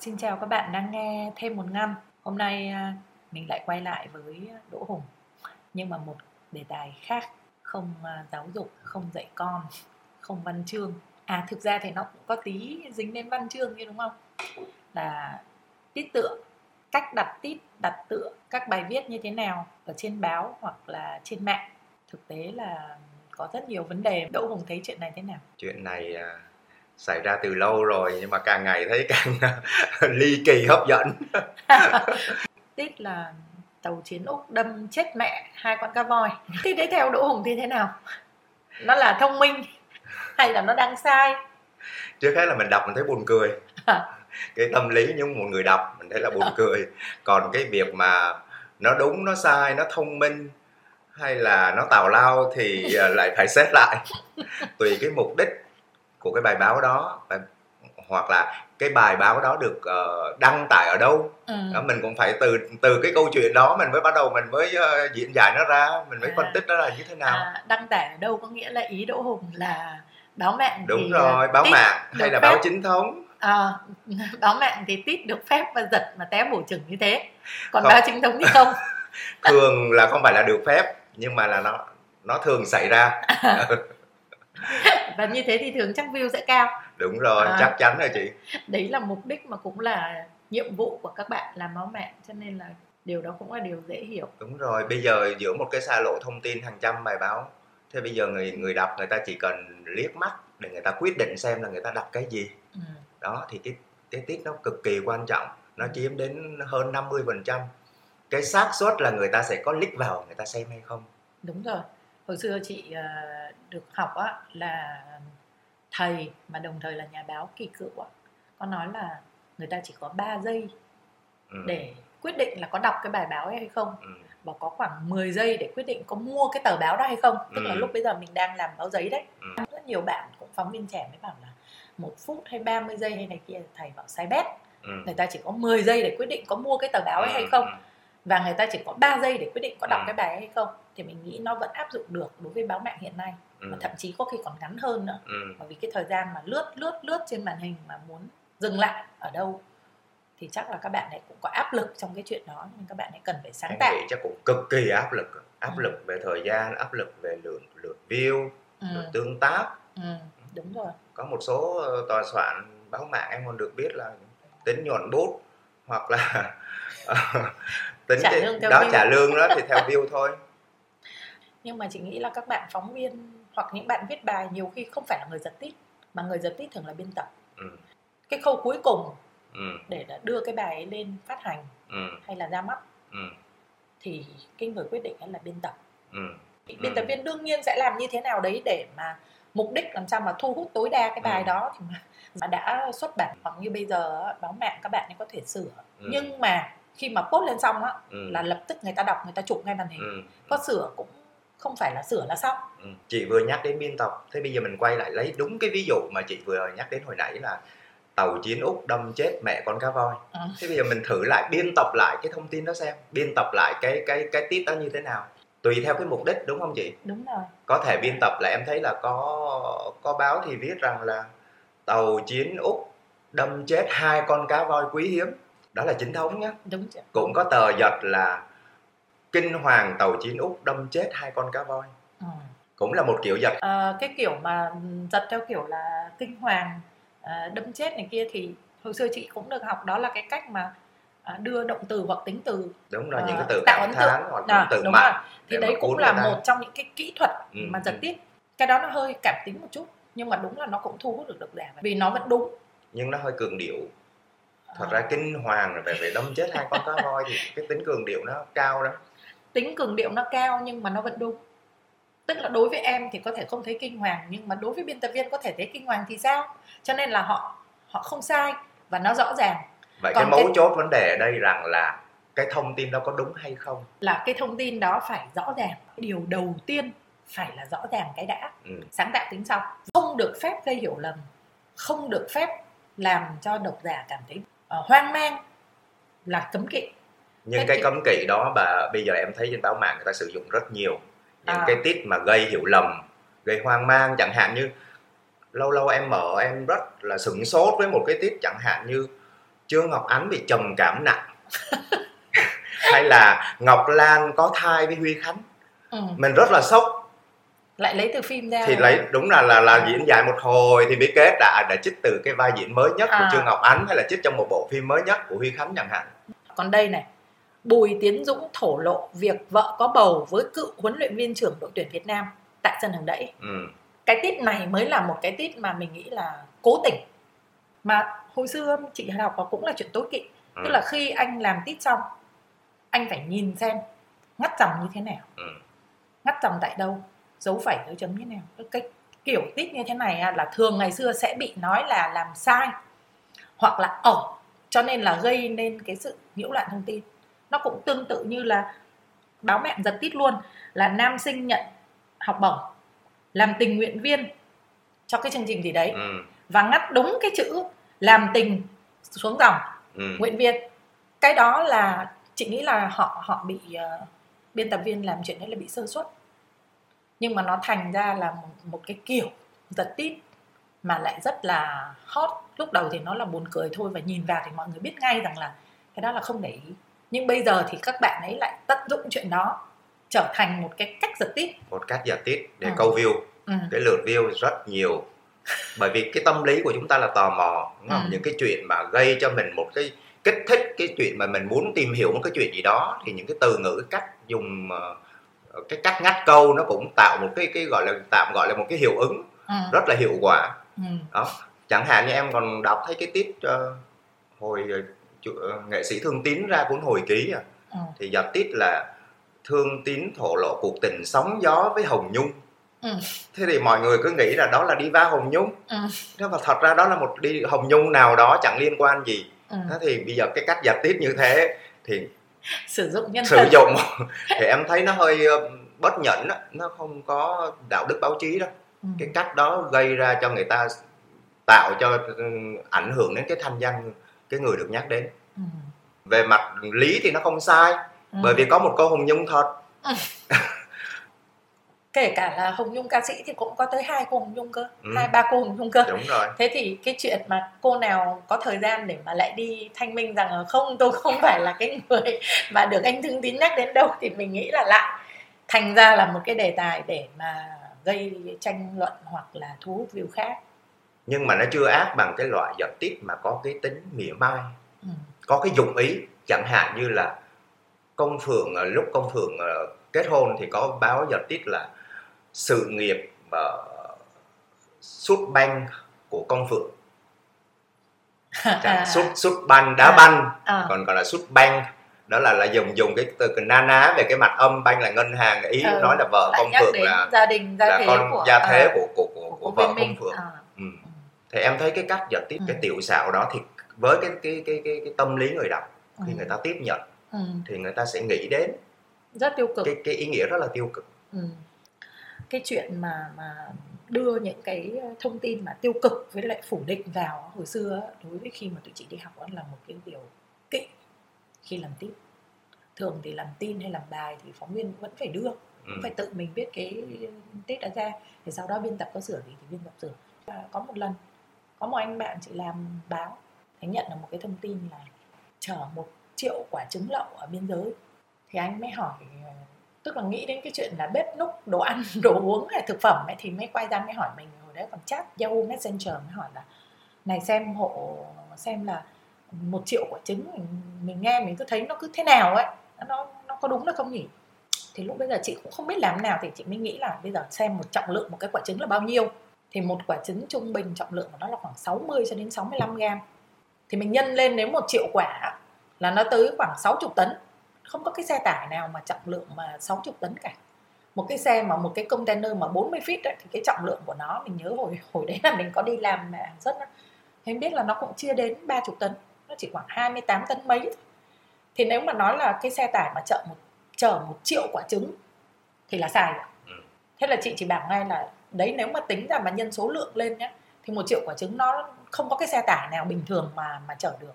Xin chào các bạn đang nghe thêm một năm. Hôm nay à, mình lại quay lại với Đỗ Hùng nhưng mà một đề tài khác, không à, giáo dục, không dạy con, không văn chương. À thực ra thì nó cũng có tí dính đến văn chương như đúng không? Là tiết tựa, cách đặt tít, đặt tựa các bài viết như thế nào ở trên báo hoặc là trên mạng. Thực tế là có rất nhiều vấn đề. Đỗ Hùng thấy chuyện này thế nào? chuyện này à, xảy ra từ lâu rồi nhưng mà càng ngày thấy càng ly kỳ hấp dẫn. Tít là tàu chiến úc đâm chết mẹ hai con cá voi thì đấy theo đỗ hùng thì thế nào? Nó là thông minh hay là nó đang sai? Trước hết là mình đọc mình thấy buồn cười. Cái tâm lý những một người đọc mình thấy là buồn cười. Còn cái việc mà nó đúng nó sai nó thông minh hay là nó tào lao thì à, lại phải xét lại. Tùy cái mục đích của cái bài báo đó hoặc là cái bài báo đó được ờ, đăng tải ở đâu ừ. đó, mình cũng phải từ từ cái câu chuyện đó mình mới bắt đầu mình mới ờ, diễn giải nó ra mình mới À. phân tích nó là như thế nào à, đăng tải ở đâu có nghĩa là ý đỗ hùng là báo mạng đúng thì, rồi báo tít mạng hay là báo phép. chính thống à, báo mạng thì tít được phép và giật mà té bổ chừng như thế còn Không. báo chính thống thì không thường là không phải là được phép nhưng mà là nó nó thường xảy ra và như thế thì thường chắc view sẽ cao. Đúng rồi À. chắc chắn rồi chị. Đấy là mục đích mà cũng là nhiệm vụ của các bạn làm báo mạng cho nên là điều đó cũng là điều dễ hiểu. Đúng rồi bây giờ giữa một cái xa lộ thông tin hàng trăm bài báo thế bây giờ người người đọc người ta chỉ cần liếc mắt để người ta quyết định xem là người ta đọc cái gì. Ừ. đó thì cái cái tiết nó cực kỳ quan trọng nó chiếm đến hơn 50 phần trăm. Cái xác suất là người ta sẽ có click vào người ta xem hay không. Đúng rồi hồi xưa chị ờ, được học á là thầy mà đồng thời là nhà báo kỳ cựu á có nói là người ta chỉ có 3 giây ừ. để quyết định là có đọc cái bài báo ấy hay không Ừ. và có khoảng 10 giây để quyết định có mua cái tờ báo đó hay không tức là Ừ. lúc bây giờ mình đang làm báo giấy đấy Ừ. rất nhiều bạn cũng phóng viên trẻ mới bảo là một phút hay 30 giây hay này kia thầy bảo sai bét Ừ. người ta chỉ có 10 giây để quyết định có mua cái tờ báo ấy hay không. Và người ta chỉ có 3 giây để quyết định có đọc Ừ. cái bài hay không. Thì mình nghĩ nó vẫn áp dụng được đối với báo mạng hiện nay. Ừ. và thậm chí có khi còn ngắn hơn nữa. Ừ. bởi vì cái thời gian mà lướt lướt lướt trên màn hình mà muốn dừng lại ở đâu thì chắc là các bạn ấy cũng có áp lực trong cái chuyện đó. Nhưng các bạn ấy cần phải sáng tạo. chắc cũng cực kỳ áp lực. Áp Ừ. lực về thời gian áp lực về lượng lượt view ừ, lượt tương tác. Ừ, đúng rồi. Có một số ờ, tòa soạn báo mạng em còn được biết là tính nhuận bút hoặc là tính Trả lương theo đó view. trả lương đó thì theo view thôi nhưng mà chị nghĩ là các bạn phóng viên hoặc những bạn viết bài nhiều khi không phải là người giật tít mà người giật tít thường là biên tập ừ. cái khâu cuối cùng Ừ. để đưa cái bài ấy lên phát hành Ừ. hay là ra mắt Ừ. thì cái người quyết định là biên tập Ừ. biên tập viên đương nhiên sẽ làm như thế nào đấy để mà mục đích làm sao mà thu hút tối đa cái bài Ừ. đó thì mà, đã xuất bản hoặc như bây giờ báo mạng các bạn có thể sửa Ừ. nhưng mà khi mà post lên xong á Ừ. là lập tức người ta đọc người ta chụp ngay màn hình Ừ. có sửa cũng không phải là sửa là xong Ừ. chị vừa nhắc đến biên tập thế bây giờ mình quay lại lấy đúng cái ví dụ mà chị vừa nhắc đến hồi nãy là tàu chiến úc đâm chết mẹ con cá voi Ừ. thế bây giờ mình thử lại biên tập lại cái thông tin đó xem biên tập lại cái cái cái tiết đó như thế nào tùy theo cái mục đích đúng không chị đúng rồi có thể biên tập là em thấy là có có báo thì viết rằng là tàu chiến úc đâm chết hai con cá voi quý hiếm đó là chính thống nhé đúng chưa cũng có tờ giật là kinh hoàng tàu chiến úc đâm chết hai con cá voi ừ. cũng là một kiểu giật Ờ, cái kiểu mà giật theo kiểu là kinh hoàng à, đâm chết này kia thì hồi xưa chị cũng được học đó là cái cách mà à, đưa động từ hoặc tính từ đúng rồi Ờ, những cái từ tạo ấn tượng. hoặc À, từ đúng mạnh rồi. thì đấy cũng là ta. một trong những cái kỹ thuật Ừ, mà giật ừ. tiếp cái đó nó hơi cảm tính một chút nhưng mà đúng là nó cũng thu hút được độc giả vì nó vẫn đúng nhưng nó hơi cường điệu thật ra kinh hoàng rồi về về đâm chết hai con cá voi thì cái tính cường điệu nó cao đó tính cường điệu nó cao nhưng mà nó vẫn đúng. Tức là đối với em thì có thể không thấy kinh hoàng nhưng mà đối với biên tập viên có thể thấy kinh hoàng thì sao? Cho nên là họ họ không sai và nó rõ ràng. Vậy Còn cái mấu cái- chốt vấn đề ở đây rằng là cái thông tin đó có đúng hay không? Là cái thông tin đó phải rõ ràng. Điều đầu tiên phải là rõ ràng cái đã. Ừ. sáng tạo tính sau. Không được phép gây hiểu lầm. Không được phép làm cho độc giả cảm thấy ờ, hoang mang là cấm kỵ. Nhưng Cái cái cấm kỵ đó bà bây giờ em thấy trên báo mạng người ta sử dụng rất nhiều. Những À. cái tiết mà gây hiểu lầm gây hoang mang chẳng hạn như lâu lâu em mở em rất là sửng sốt với một cái tiết chẳng hạn như Trương Ngọc Ánh bị trầm cảm nặng. Hay là Ngọc Lan có thai với Huy Khánh. Ừ. mình rất là sốc lại lấy từ phim ra thì lấy đúng là là là diễn dài một hồi thì mới kết đã đã trích từ cái vai diễn mới nhất của À. Trương Ngọc Ánh hay là trích trong một bộ phim mới nhất của Huy Khánh chẳng hạn còn đây này Bùi Tiến Dũng thổ lộ việc vợ có bầu với cựu huấn luyện viên trưởng đội tuyển Việt Nam tại sân hàng đẫy ừ. cái tít này mới là một cái tít mà mình nghĩ là cố tình mà hồi xưa chị học nó cũng là chuyện tối kỵ Ừ. tức là khi anh làm tít xong anh phải nhìn xem ngắt dòng như thế nào Ừ. ngắt dòng tại đâu dấu phẩy dấu chấm như thế nào cái, cái kiểu tít như thế này là thường ngày xưa sẽ bị nói là làm sai hoặc là ẩu cho nên là gây nên cái sự nhiễu loạn thông tin nó cũng tương tự như là báo mẹ giật tít luôn là nam sinh nhận học bổng làm tình nguyện viên cho cái chương trình gì đấy Ừ. và ngắt đúng cái chữ làm tình xuống dòng Ừ. nguyện viên cái đó là chị nghĩ là họ họ bị ờ, biên tập viên làm chuyện đấy là bị sơ suất nhưng mà nó thành ra là một, một cái kiểu giật tít mà lại rất là hot lúc đầu thì nó là buồn cười thôi và nhìn vào thì mọi người biết ngay rằng là cái đó là không để ý nhưng bây giờ thì các bạn ấy lại tận dụng chuyện đó trở thành một cái cách giật tít một cách giả tít để Ừ. câu view ừ. cái lượt view rất nhiều bởi vì cái tâm lý của chúng ta là tò mò đúng không? Ừ. những cái chuyện mà gây cho mình một cái kích thích cái chuyện mà mình muốn tìm hiểu một cái chuyện gì đó thì những cái từ ngữ cách dùng ờ, cái cách ngắt câu nó cũng tạo một cái cái gọi là tạm gọi là một cái hiệu ứng Ừ. rất là hiệu quả Ừ. đó chẳng hạn như em còn đọc thấy cái tiết ờ, hồi ờ, nghệ sĩ thương tín ra cuốn hồi ký à Ừ. thì giật tiết là thương tín thổ lộ cuộc tình sóng gió với hồng nhung Ừ. thế thì mọi người cứ nghĩ là đó là đi va hồng nhung Ừ. thế mà thật ra đó là một đi hồng nhung nào đó chẳng liên quan gì Ừ. thế thì bây giờ cái cách giật tiết như thế thì sử dụng nhân sử thân dụng thì em thấy nó hơi ờ, bất nhẫn đó. nó không có đạo đức báo chí đâu Ừ. cái cách đó gây ra cho người ta tạo cho ừ, ảnh hưởng đến cái thanh danh cái người được nhắc đến Ừ. về mặt lý thì nó không sai Ừ. bởi vì có một cô hồng nhung thật kể cả là hồng nhung ca sĩ thì cũng có tới hai cô hồng nhung cơ Ừ. hai ba cô hồng nhung cơ đúng rồi thế thì cái chuyện mà cô nào có thời gian để mà lại đi thanh minh rằng là không tôi không phải là cái người mà được anh thương tín nhắc đến đâu thì mình nghĩ là lại thành ra là một cái đề tài để mà gây tranh luận hoặc là thu hút view khác nhưng mà nó chưa ác bằng cái loại giật tít mà có cái tính mỉa mai ừ. có cái dụng ý chẳng hạn như là công phượng ờ, lúc công phượng ờ, kết hôn thì có báo giật tít là sự nghiệp uh, sút banh của công phượng. À, sút sút banh đá À. banh à, còn gọi là sút banh. Đó là là dùng dùng cái từ cái na ná về cái mặt âm banh là ngân hàng ý Ừ, nói là vợ lại công phượng là gia đình gia là thế con của gia thế à, của của của, của, của vợ công phượng. À, ừ. thì em thấy cái cách giật tiếp cái Ừ. tiểu xạo đó thì với cái cái cái cái, cái tâm lý người đọc khi ừ, người ta tiếp nhận ừ, thì người ta sẽ nghĩ đến rất tiêu cực. cái cái ý nghĩa rất là tiêu cực. Ừ. cái chuyện mà mà đưa những cái thông tin mà tiêu cực với lại phủ định vào hồi xưa đối với khi mà tụi chị đi học đó là một cái điều kỵ khi làm tin. Thường thì làm tin hay làm bài thì phóng viên vẫn phải đưa ừ. phải tự mình viết cái tiết đã ra. Thì sau đó biên tập có sửa gì thì biên tập sửa. Và có một lần có một anh bạn chị làm báo anh nhận được một cái thông tin là chở một triệu quả trứng lậu ở biên giới. Thì anh mới hỏi ờ, tức là nghĩ đến cái chuyện là bếp núc đồ ăn đồ uống hay thực phẩm ấy thì mới quay ra mới hỏi mình hồi đấy còn chat Yahoo Messenger mới hỏi là này xem hộ xem là một triệu quả trứng mình, mình nghe mình cứ thấy nó cứ thế nào ấy nó nó có đúng là không nhỉ? Thì lúc bây giờ chị cũng không biết làm nào thì chị mới nghĩ là bây giờ xem một trọng lượng một cái quả trứng là bao nhiêu. Thì một quả trứng trung bình trọng lượng của nó là khoảng 60 cho đến 65 gram thì mình nhân lên nếu một triệu quả là nó tới khoảng 60 tấn không có cái xe tải nào mà trọng lượng mà 60 tấn cả một cái xe mà một cái container mà 40 feet ấy, thì cái trọng lượng của nó mình nhớ hồi hồi đấy là mình có đi làm hàng rất thì biết là nó cũng chia đến 30 tấn nó chỉ khoảng 28 tấn mấy thôi. thì nếu mà nói là cái xe tải mà chở một chở một triệu quả trứng thì là rồi Ừ. thế là chị chỉ bảo ngay là đấy nếu mà tính ra mà nhân số lượng lên nhé thì một triệu quả trứng nó không có cái xe tải nào bình thường mà mà chở được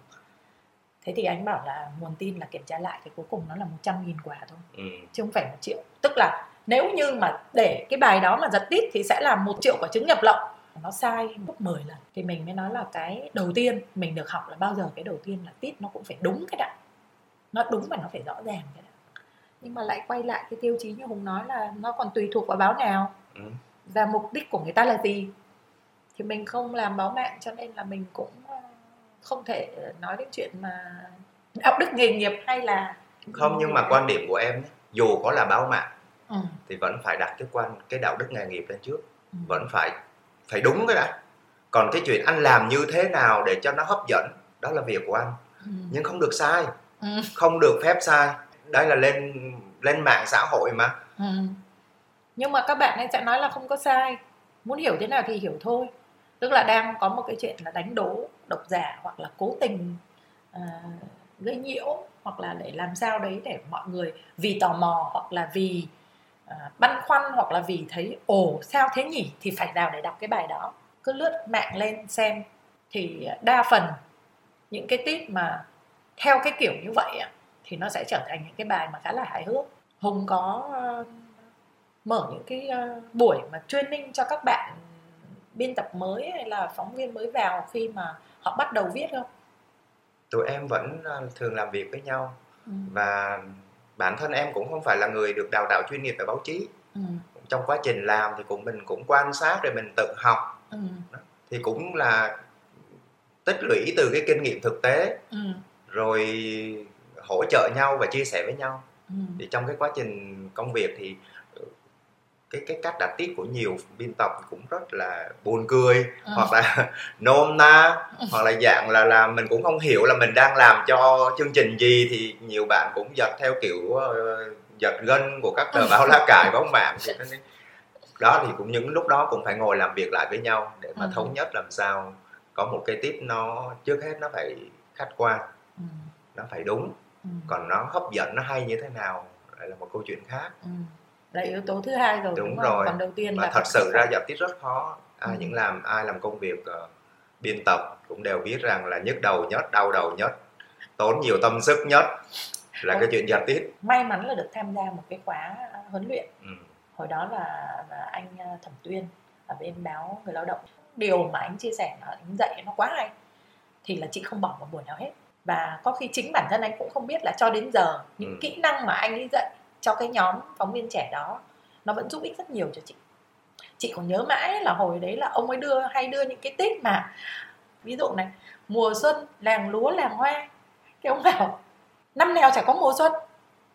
thế thì anh bảo là nguồn tin là kiểm tra lại thì cuối cùng nó là 100 nghìn quả thôi. Ừ. chứ không phải một triệu. Tức là nếu như mà để cái bài đó mà giật tít thì sẽ là một triệu quả trứng nhập lậu. Nó sai gấp 10 lần. Thì mình mới nói là cái đầu tiên mình được học là bao giờ cái đầu tiên là tít nó cũng phải đúng cái đã nó đúng và nó phải rõ ràng cái đã nhưng mà lại quay lại cái tiêu chí như hùng nói là nó còn tùy thuộc vào báo nào. Ừ. và mục đích của người ta là gì. Thì mình không làm báo mạng cho nên là mình cũng không thể nói đến chuyện mà đạo đức nghề nghiệp hay là không nhưng mà quan điểm của em dù có là báo mạng ừ. thì vẫn phải đặt cái quan cái đạo đức nghề nghiệp lên trước Ừ. vẫn phải phải đúng cái đã còn cái chuyện anh làm như thế nào để cho nó hấp dẫn đó là việc của anh Ừ. nhưng không được sai Ừ. không được phép sai đây là lên lên mạng xã hội mà Ừ. nhưng mà các bạn ấy sẽ nói là không có sai muốn hiểu thế nào thì hiểu thôi tức là đang có một cái chuyện là đánh đố độc giả hoặc là cố tình uh, gây nhiễu hoặc là để làm sao đấy để mọi người vì tò mò hoặc là vì uh, băn khoăn hoặc là vì thấy ồ sao thế nhỉ? thì phải vào để đọc cái bài đó. Cứ lướt mạng lên xem. Thì đa phần những cái tip mà theo cái kiểu như vậy thì nó sẽ trở thành những cái bài mà khá là hài hước. Hùng có uh, mở những cái uh, buổi mà training cho các bạn biên tập mới hay là phóng viên mới vào khi mà họ bắt đầu viết không tụi em vẫn à, thường làm việc với nhau ừ. và bản thân em cũng không phải là người được đào tạo chuyên nghiệp về báo chí Ừ. trong quá trình làm thì cũng mình cũng quan sát rồi mình tự học Ừ. thì cũng là tích lũy từ cái kinh nghiệm thực tế Ừ. rồi hỗ trợ nhau và chia sẻ với nhau Ừ. thì trong cái quá trình công việc thì cái cái cách đặt tiết của nhiều biên tập cũng rất là buồn cười Ừ. hoặc là nôm na hoặc là dạng là là mình cũng không hiểu là mình đang làm cho chương trình gì thì nhiều bạn cũng giật theo kiểu ờ, giật gân của các tờ báo lá cải báo mạng thì đó thì cũng những lúc đó cũng phải ngồi làm việc lại với nhau để mà Ừ. thống nhất làm sao có một cái tip nó trước hết nó phải khách quan Ừ. nó phải đúng Ừ. còn nó hấp dẫn nó hay như thế nào lại là một câu chuyện khác Ừ. là yếu tố thứ hai rồi Đúng đúng, không? rồi. còn đầu tiên mà là thật sự ra giao tiếp rất khó ai Ừ. những làm ai làm công việc ờ, biên tập cũng đều biết rằng là nhức đầu nhất đau đầu nhất tốn nhiều tâm sức nhất là cái Đúng. chuyện giao tiếp may mắn là được tham gia một cái khóa huấn luyện ừ. hồi đó là, là anh ờ, thẩm tuyên ở bên báo người lao động điều mà anh chia sẻ là anh dạy nó quá hay thì là chị không bỏ một buổi nào hết và có khi chính bản thân anh cũng không biết là cho đến giờ những Ừ. kỹ năng mà anh ấy dạy cho cái nhóm phóng viên trẻ đó, nó vẫn giúp ích rất nhiều cho chị. Chị còn nhớ mãi là hồi đấy là ông ấy đưa, hay đưa những cái tết mà, ví dụ này, mùa xuân, làng lúa, làng hoa. Cái ông bảo, năm nào chả có mùa xuân,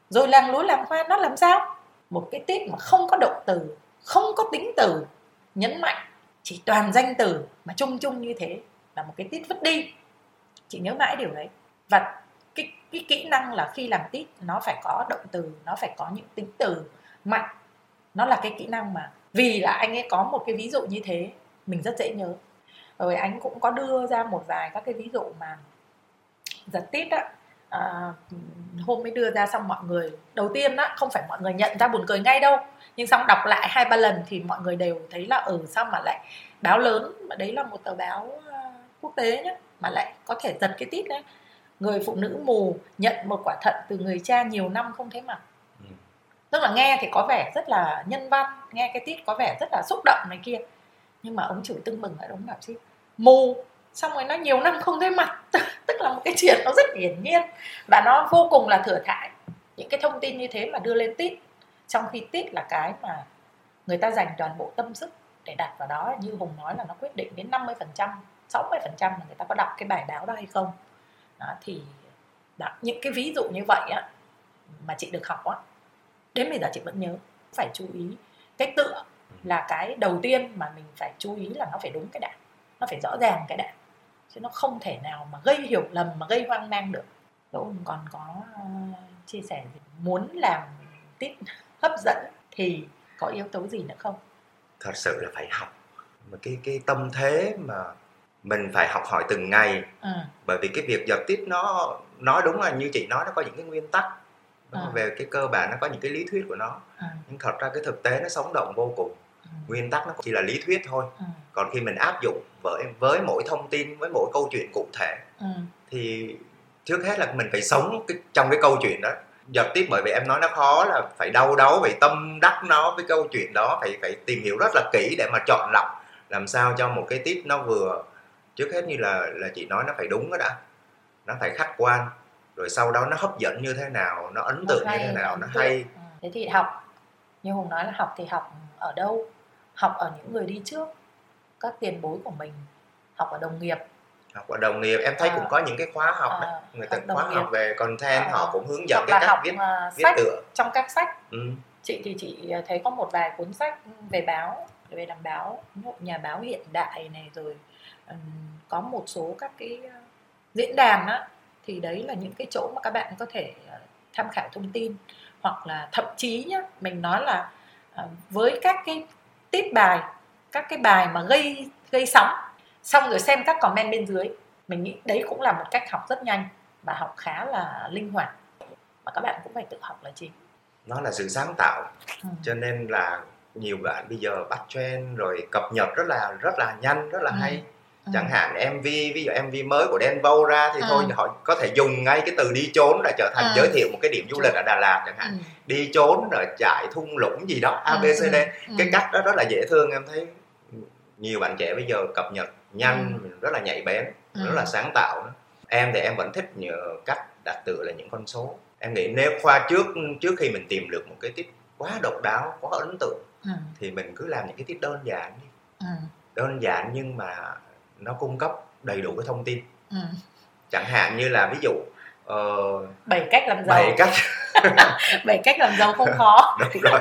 rồi làng lúa, làng hoa nó làm sao? Một cái tết mà không có động từ, không có tính từ, nhấn mạnh, chỉ toàn danh từ mà chung chung như thế là một cái tip vứt đi. Chị nhớ mãi điều đấy. Và cái cái kỹ năng là khi làm tít nó phải có động từ nó phải có những tính từ mạnh. Nó là cái kỹ năng mà. Vì là anh ấy có một cái ví dụ như thế mình rất dễ nhớ. Rồi anh cũng có đưa ra một vài các cái ví dụ mà giật tít á. À, hôm mới đưa ra xong mọi người đầu tiên á không phải mọi người nhận ra buồn cười ngay đâu nhưng xong đọc lại hai ba lần thì mọi người đều thấy là ừ sao mà lại báo lớn mà đấy là một tờ báo à, quốc tế nhá mà lại có thể giật cái tít đấy người phụ nữ mù nhận một quả thận từ người cha nhiều năm không thấy mặt. Ừ. tức là nghe thì có vẻ rất là nhân văn nghe cái tít có vẻ rất là xúc động này kia. Nhưng mà ông chửi tưng bừng ở ông bảo chứ mù xong rồi nó nhiều năm không thấy mặt. Tức là một cái chuyện nó rất hiển nhiên. Và nó vô cùng là thừa thải. Những cái thông tin như thế mà đưa lên tít. Trong khi tít là cái mà người ta dành toàn bộ tâm sức để đặt vào đó. Như hùng nói là nó quyết định đến 50 phần trăm 60 phần trăm là người ta có đọc cái bài báo đó hay không đó, thì đó, những cái ví dụ như vậy á mà chị được học á đến bây giờ chị vẫn nhớ phải chú ý. Cái tựa là cái đầu tiên mà mình phải chú ý là nó phải đúng cái đạn nó phải rõ ràng cái đạn chứ nó không thể nào mà gây hiểu lầm mà gây hoang mang được. Đỗ còn có ờ, chia sẻ gì? muốn làm tip hấp dẫn thì có yếu tố gì nữa không? Thật sự là phải học. Mà cái cái tâm thế mà mình phải học hỏi từng ngày ừ. bởi vì cái việc giao tiếp nó nói đúng là như chị nói nó có những cái nguyên tắc À. về cái cơ bản nó có những cái lý thuyết của nó Ừ. nhưng thật ra cái thực tế nó sống động vô cùng Ừ. nguyên tắc nó chỉ là lý thuyết thôi Ừ. còn khi mình áp dụng với với mỗi thông tin với mỗi câu chuyện cụ thể Ừ. thì trước hết là mình phải sống cái, trong cái câu chuyện đó giao tiếp bởi vì em nói nó khó là phải đau đáu phải tâm đắc nó với câu chuyện đó phải phải tìm hiểu rất là kỹ để mà chọn lọc làm sao cho một cái tip nó vừa trước hết như là là chị nói nó phải đúng đó đã. Nó phải khách quan rồi sau đó nó hấp dẫn như thế nào nó ấn tượng như thế nào nó hay. Ừ. thế thì học như hùng nói là học thì học ở đâu? Học ở những người đi trước các tiền bối của mình. Học ở đồng nghiệp. Học ở đồng nghiệp em thấy à, cũng có những cái khóa học à, đấy. Người ta khóa nghiệp. học về content à, họ cũng hướng dẫn cái cách viết uh, viết tựa. Trong các sách. Ừ. chị thì chị thấy có một vài cuốn sách về báo về làm báo nhà báo hiện đại này rồi có một số các cái diễn đàn á thì đấy là những cái chỗ mà các bạn có thể tham khảo thông tin hoặc là thậm chí nhá mình nói là uh, với các cái tip bài các cái bài mà gây gây sóng xong rồi xem các comment bên dưới mình nghĩ đấy cũng là một cách học rất nhanh và học khá là linh hoạt mà các bạn cũng phải tự học là chính nó là sự sáng tạo ừ. cho nên là nhiều bạn bây giờ bắt trend rồi cập nhật rất là rất là nhanh rất là ừ. hay ừ. chẳng hạn mv ví dụ mv mới của Đen Vâu ra thì ừ. thôi họ có thể dùng ngay cái từ đi trốn là trở thành ừ. giới thiệu một cái điểm du lịch ở Đà Lạt chẳng hạn ừ. đi trốn rồi chạy thung lũng gì đó abcd ừ. ừ. cái cách đó rất là dễ thương em thấy nhiều bạn trẻ bây giờ cập nhật nhanh ừ. rất là nhạy bén ừ. rất là sáng tạo em thì em vẫn thích nhờ cách đặt tựa là những con số em nghĩ nếu khoa trước trước khi mình tìm được một cái tiết quá độc đáo quá ấn tượng ừ. thì mình cứ làm những cái tiết đơn giản đi ừ. đơn giản nhưng mà nó cung cấp đầy đủ cái thông tin. Ừ. chẳng hạn như là ví dụ uh, bảy cách làm giàu. bảy cách. Bảy cách làm giàu không khó. Đúng rồi.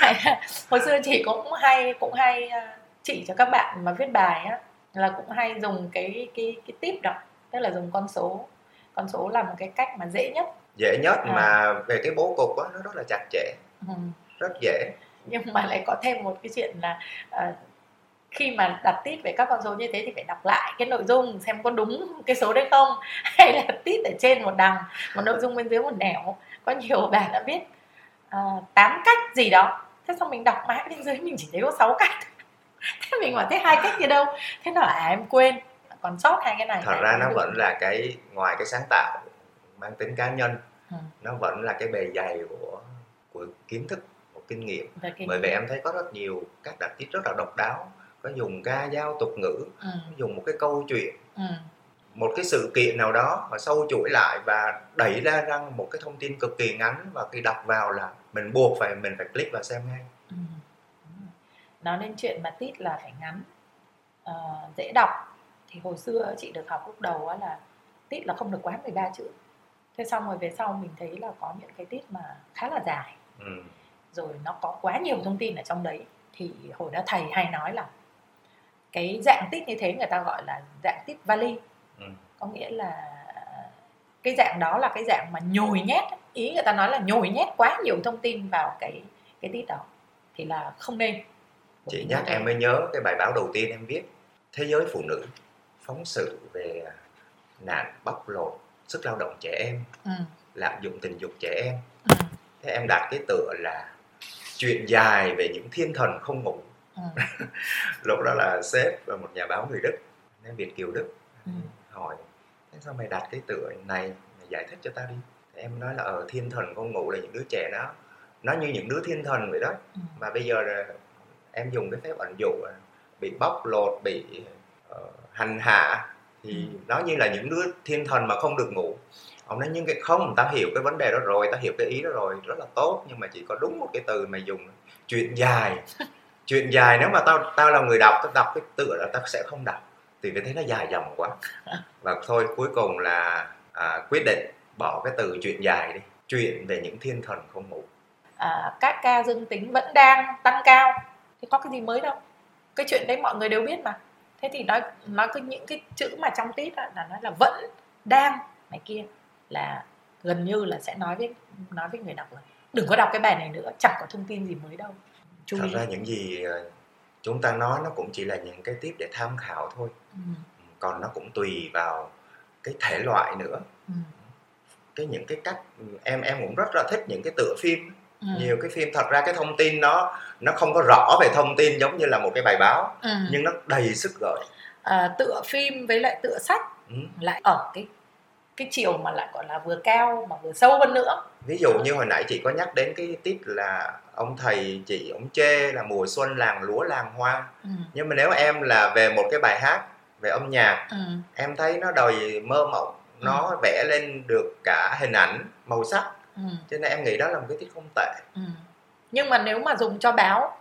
Hồi xưa chị cũng hay cũng hay ờ, chỉ cho các bạn mà viết bài á là cũng hay dùng cái cái cái tip đó tức là dùng con số con số là một cái cách mà dễ nhất. Dễ nhất à. mà về cái bố cục á nó rất là chặt chẽ. Ừ. rất dễ. Nhưng mà lại có thêm một cái chuyện là uh, khi mà đặt tít về các con số như thế thì phải đọc lại cái nội dung xem có đúng cái số đấy không hay là tít ở trên một đằng một nội dung bên dưới một nẻo. Có nhiều bạn đã biết uh, 8 cách gì đó. Thế xong mình đọc mãi bên dưới mình chỉ thấy có 6 cách. Thế mình bảo thế hai cách gì đâu? Thế nào à em quên. Còn sót hai cái này thật ra nó vẫn là cái ngoài cái sáng tạo mang tính cá nhân ừ. nó vẫn là cái bề dày của của kiến thức của kinh nghiệm. Bởi vì em thấy có rất nhiều các đặc tiết rất là độc đáo có dùng ca dao tục ngữ ừ. dùng một cái câu chuyện ừ. một cái sự kiện nào đó mà sâu chuỗi lại và đẩy ra ra một cái thông tin cực kỳ ngắn và khi đọc vào là mình buộc phải mình phải click và xem ngay ừ. nói đến chuyện mà tít là phải ngắn uh, dễ đọc thì hồi xưa chị được học lúc đầu là tít là không được quá 13 chữ thế xong rồi về sau mình thấy là có những cái tít mà khá là dài ừ. rồi nó có quá nhiều thông tin ở trong đấy thì hồi đó thầy hay nói là cái dạng tít như thế người ta gọi là dạng tít valley ừ. có nghĩa là cái dạng đó là cái dạng mà nhồi nhét ý người ta nói là nhồi nhét quá nhiều thông tin vào cái cái tít đó thì là không nên chị nhắc em mới nhớ cái bài báo đầu tiên em viết thế giới phụ nữ phóng sự về nạn bóc lột sức lao động trẻ em ừ. lạm dụng tình dục trẻ em ừ. thế em đặt cái tựa là chuyện dài về những thiên thần không ngủ ừ. lúc đó là sếp và một nhà báo người đức nên việt kiều đức ừ. hỏi thế sao mày đặt cái tựa này mày giải thích cho ta đi thì em nói là ở ờ, thiên thần không ngủ là những đứa trẻ đó nó như những đứa thiên thần vậy đó ừ. mà bây giờ là em dùng cái phép ẩn dụ bị bóc lột bị uh, hành hạ thì ừ. nó như là những đứa thiên thần mà không được ngủ ông nói nhưng cái không ta hiểu cái vấn đề đó rồi ta hiểu cái ý đó rồi rất là tốt nhưng mà chỉ có đúng một cái từ mày dùng chuyện dài chuyện dài nếu mà tao tao là người đọc tao đọc cái tựa là tao sẽ không đọc. Thì vì thế nó dài dòng quá. Và thôi cuối cùng là à, quyết định bỏ cái từ chuyện dài đi. Chuyện về những thiên thần không ngủ. À, các ca dương tính vẫn đang tăng cao. Thì có cái gì mới đâu. Cái chuyện đấy mọi người đều biết mà. Thế thì nói nói cái những cái chữ mà trong tít là nói là vẫn đang. Này kia là gần như là sẽ nói với nói với người đọc là đừng có đọc cái bài này nữa chẳng có thông tin gì mới đâu Chú thật ra những gì ờ, chúng ta nói nó cũng chỉ là những cái tiếp để tham khảo thôi ừ. còn nó cũng tùy vào cái thể loại nữa ừ. cái những cái cách em em cũng rất là thích những cái tựa phim ừ. nhiều cái phim thật ra cái thông tin nó nó không có rõ về thông tin giống như là một cái bài báo ừ. nhưng nó đầy sức gợi à, tựa phim với lại tựa sách ừ. lại ở cái cái chiều mà lại gọi là vừa cao mà vừa sâu hơn nữa ví dụ như hồi nãy chị có nhắc đến cái tiết là ông thầy chị ông chê là mùa xuân làng lúa làng hoa ừ. nhưng mà nếu em là về một cái bài hát về âm nhạc Ừ. em thấy nó đầy mơ mộng nó vẽ lên được cả hình ảnh màu sắc Ừ. cho nên em nghĩ đó là một cái tiết không tệ Ừ. nhưng mà nếu mà dùng cho báo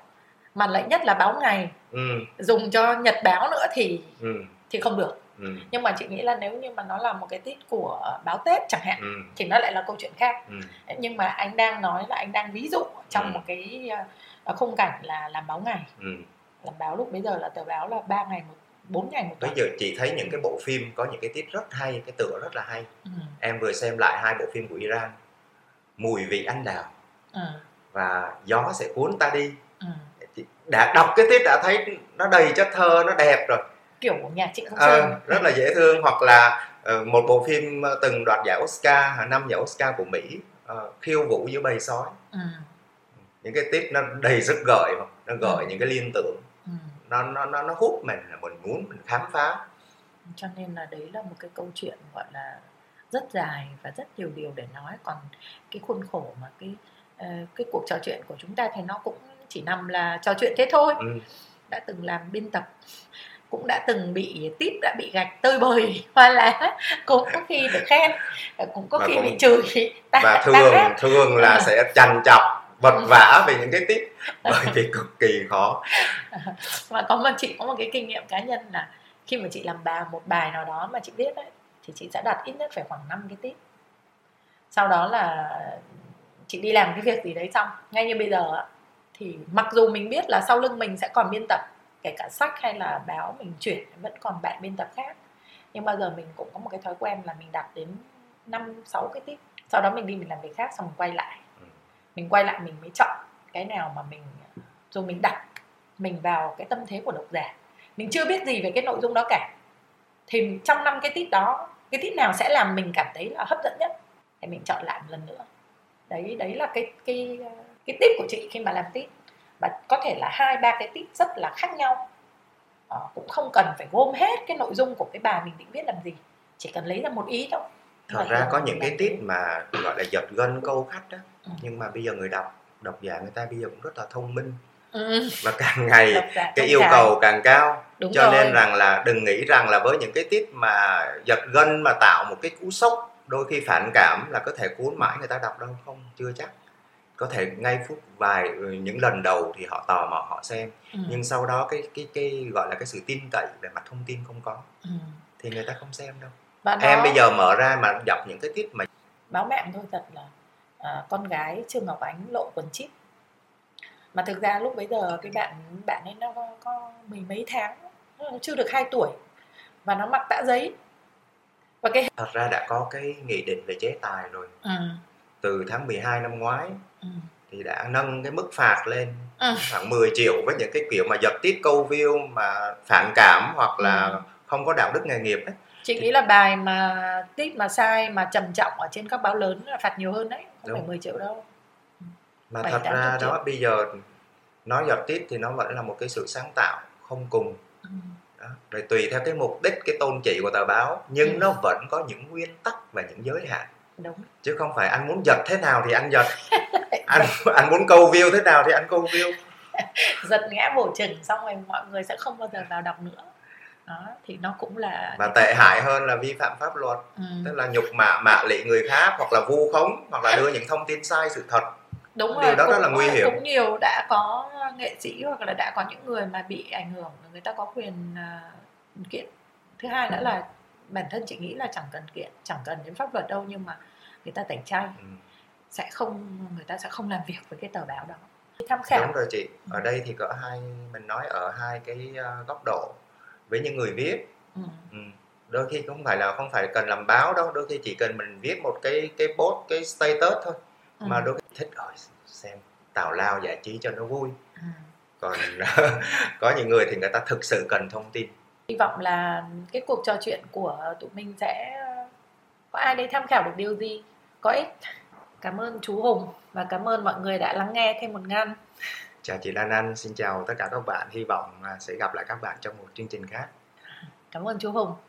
mà lại nhất là báo ngày ừ dùng cho nhật báo nữa thì ừ thì không được ừ. Nhưng mà chị nghĩ là nếu như mà nó là một cái tiết của báo tết chẳng hạn ừ. thì nó lại là câu chuyện khác. Ừ. Nhưng mà anh đang nói là anh đang ví dụ trong Ừ. một cái ờ, khung cảnh là làm báo ngày. Ừ. Làm báo lúc bây giờ là tờ báo là ba ngày một bốn ngày một bây giờ chị thấy những cái bộ phim có những cái tiết rất hay cái tựa rất là hay. Ừ. em vừa xem lại hai bộ phim của Iran mùi vị anh đào Ừ. và gió sẽ cuốn ta đi. Ừ. Đã đọc cái tiết đã thấy nó đầy chất thơ nó đẹp rồi kiểu của nhà chị không Ờ, sơn rất là dễ thương hoặc là ờ, một bộ phim từng đoạt giải Oscar năm giải Oscar của Mỹ ờ, khiêu vũ giữa bầy sói ừ. những cái tiết nó đầy rất gợi nó gợi Ừ. những cái liên tưởng Ừ. nó nó nó nó hút mình là mình muốn mình khám phá cho nên là đấy là một cái câu chuyện gọi là rất dài và rất nhiều điều để nói còn cái khuôn khổ mà cái cái cuộc trò chuyện của chúng ta thì nó cũng chỉ nằm là trò chuyện thế thôi ừ. đã từng làm biên tập cũng đã từng bị tít đã bị gạch tơi bời hoa lá cũng có khi được khen cũng có Và khi cũng- bị chửi ta, và ta thường hát. thường là À. sẽ chằn chọc vật Ừ. vã về những cái tiết bởi vì cực kỳ khó và có một chị có một cái kinh nghiệm cá nhân là khi mà chị làm bài một bài nào đó mà chị viết ấy thì chị sẽ đặt ít nhất phải khoảng 5 cái tip sau đó là chị đi làm cái việc gì đấy xong ngay như bây giờ thì mặc dù mình biết là sau lưng mình sẽ còn biên tập kể cả sách hay là báo mình chuyển vẫn còn bạn biên tập khác. Nhưng bao giờ mình cũng có một cái thói quen là mình đặt đến năm sáu cái tip. Sau đó mình đi mình làm việc khác xong mình quay lại. Ừ. mình quay lại mình mới chọn cái nào mà mình rồi mình đặt mình vào cái tâm thế của độc giả. Mình chưa biết gì về cái nội dung đó cả. Thì trong năm cái tip đó cái tip nào sẽ làm mình cảm thấy là hấp dẫn nhất? Thì mình chọn lại một lần nữa. Đấy đấy là cái cái cái tip của chị khi mà làm tip và có thể là hai ba cái tip rất là khác nhau Ờ, cũng không cần phải gom hết cái nội dung của cái bài mình định viết làm gì chỉ cần lấy ra một ý thôi thật Và ra có những cái tiết mà gọi là giật gân câu khách đó Ừ. nhưng mà bây giờ người đọc độc giả người ta bây giờ cũng rất là thông minh ừ. và càng ngày giả cái yêu cảm. cầu càng cao Đúng cho rồi. nên rằng là đừng nghĩ rằng là với những cái tiết mà giật gân mà tạo một cái cú sốc đôi khi phản cảm là có thể cuốn mãi người ta đọc đâu không chưa chắc có thể ngay phút vài ừ, những lần đầu thì họ tò mò họ xem. Ừ. nhưng sau đó cái cái cái gọi là cái sự tin cậy về mặt thông tin không có. Ừ. thì người ta không xem đâu. Và em bây giờ mở ra mà đọc những cái tiết mà báo mạng thôi thật là à, con gái Trương Ngọc Ánh lộ quần chip. Mà thực ra lúc bấy giờ cái bạn bạn ấy nó có, có mười mấy tháng nó chưa được 2 tuổi. Và nó mặc tã giấy. Và cái thật ra đã có cái nghị định về chế tài rồi. Ừ, từ tháng 12 năm ngoái ừ, thì đã nâng cái mức phạt lên ừ, khoảng 10 triệu với những cái kiểu mà giật tiết câu view mà phản cảm hoặc là Ừ. không có đạo đức nghề nghiệp ấy. chị nghĩ là bài mà tip mà sai mà trầm trọng ở trên các báo lớn là phạt nhiều hơn đấy không phải Đúng. 10 triệu đâu mà Bảy thật tám ra triệu. đó bây giờ nói giật tiết thì nó vẫn là một cái sự sáng tạo không cùng ừ. đó. rồi tùy theo cái mục đích cái tôn trị của tờ báo nhưng Ừ. nó vẫn có những nguyên tắc và những giới hạn đúng. Chứ không phải anh muốn giật thế nào thì anh giật. Anh anh muốn câu view thế nào thì anh câu view. Giật ngã bổ chừng xong rồi mọi người sẽ không bao giờ vào đọc nữa. Đó thì nó cũng là và tệ hại hơn là vi phạm pháp luật. Ừ. tức là nhục mạ mạ lị người khác hoặc là vu khống hoặc là đưa những thông tin sai sự thật. Đúng Điều rồi đó rất là nguy hiểm. cũng nhiều đã có nghệ sĩ hoặc là đã có những người mà bị ảnh hưởng người ta có quyền à, kiện. Thứ hai nữa là bản thân chị nghĩ là chẳng cần kiện chẳng cần đến pháp luật đâu nhưng mà người ta tẩy chay ừ. sẽ không người ta sẽ không làm việc với cái tờ báo đó tham khảo đúng rồi chị ở đây thì có hai mình nói ở hai cái uh, góc độ với những người viết ừ. ừ. đôi khi không phải là không phải cần làm báo đâu đôi khi chỉ cần mình viết một cái cái post cái status thôi Ừ. mà đôi khi thích rồi xem tào lao giải trí cho nó vui Ừ. còn có những người thì người ta thực sự cần thông tin hy vọng là cái cuộc trò chuyện của tụi mình sẽ có ai đây tham khảo được điều gì? Có ích. Cảm ơn chú Hùng và cảm ơn mọi người đã lắng nghe thêm một ngăn. Chào chị Lan Anh xin chào tất cả các bạn. Hy vọng à, sẽ gặp lại các bạn trong một chương trình khác. Cảm ơn chú Hùng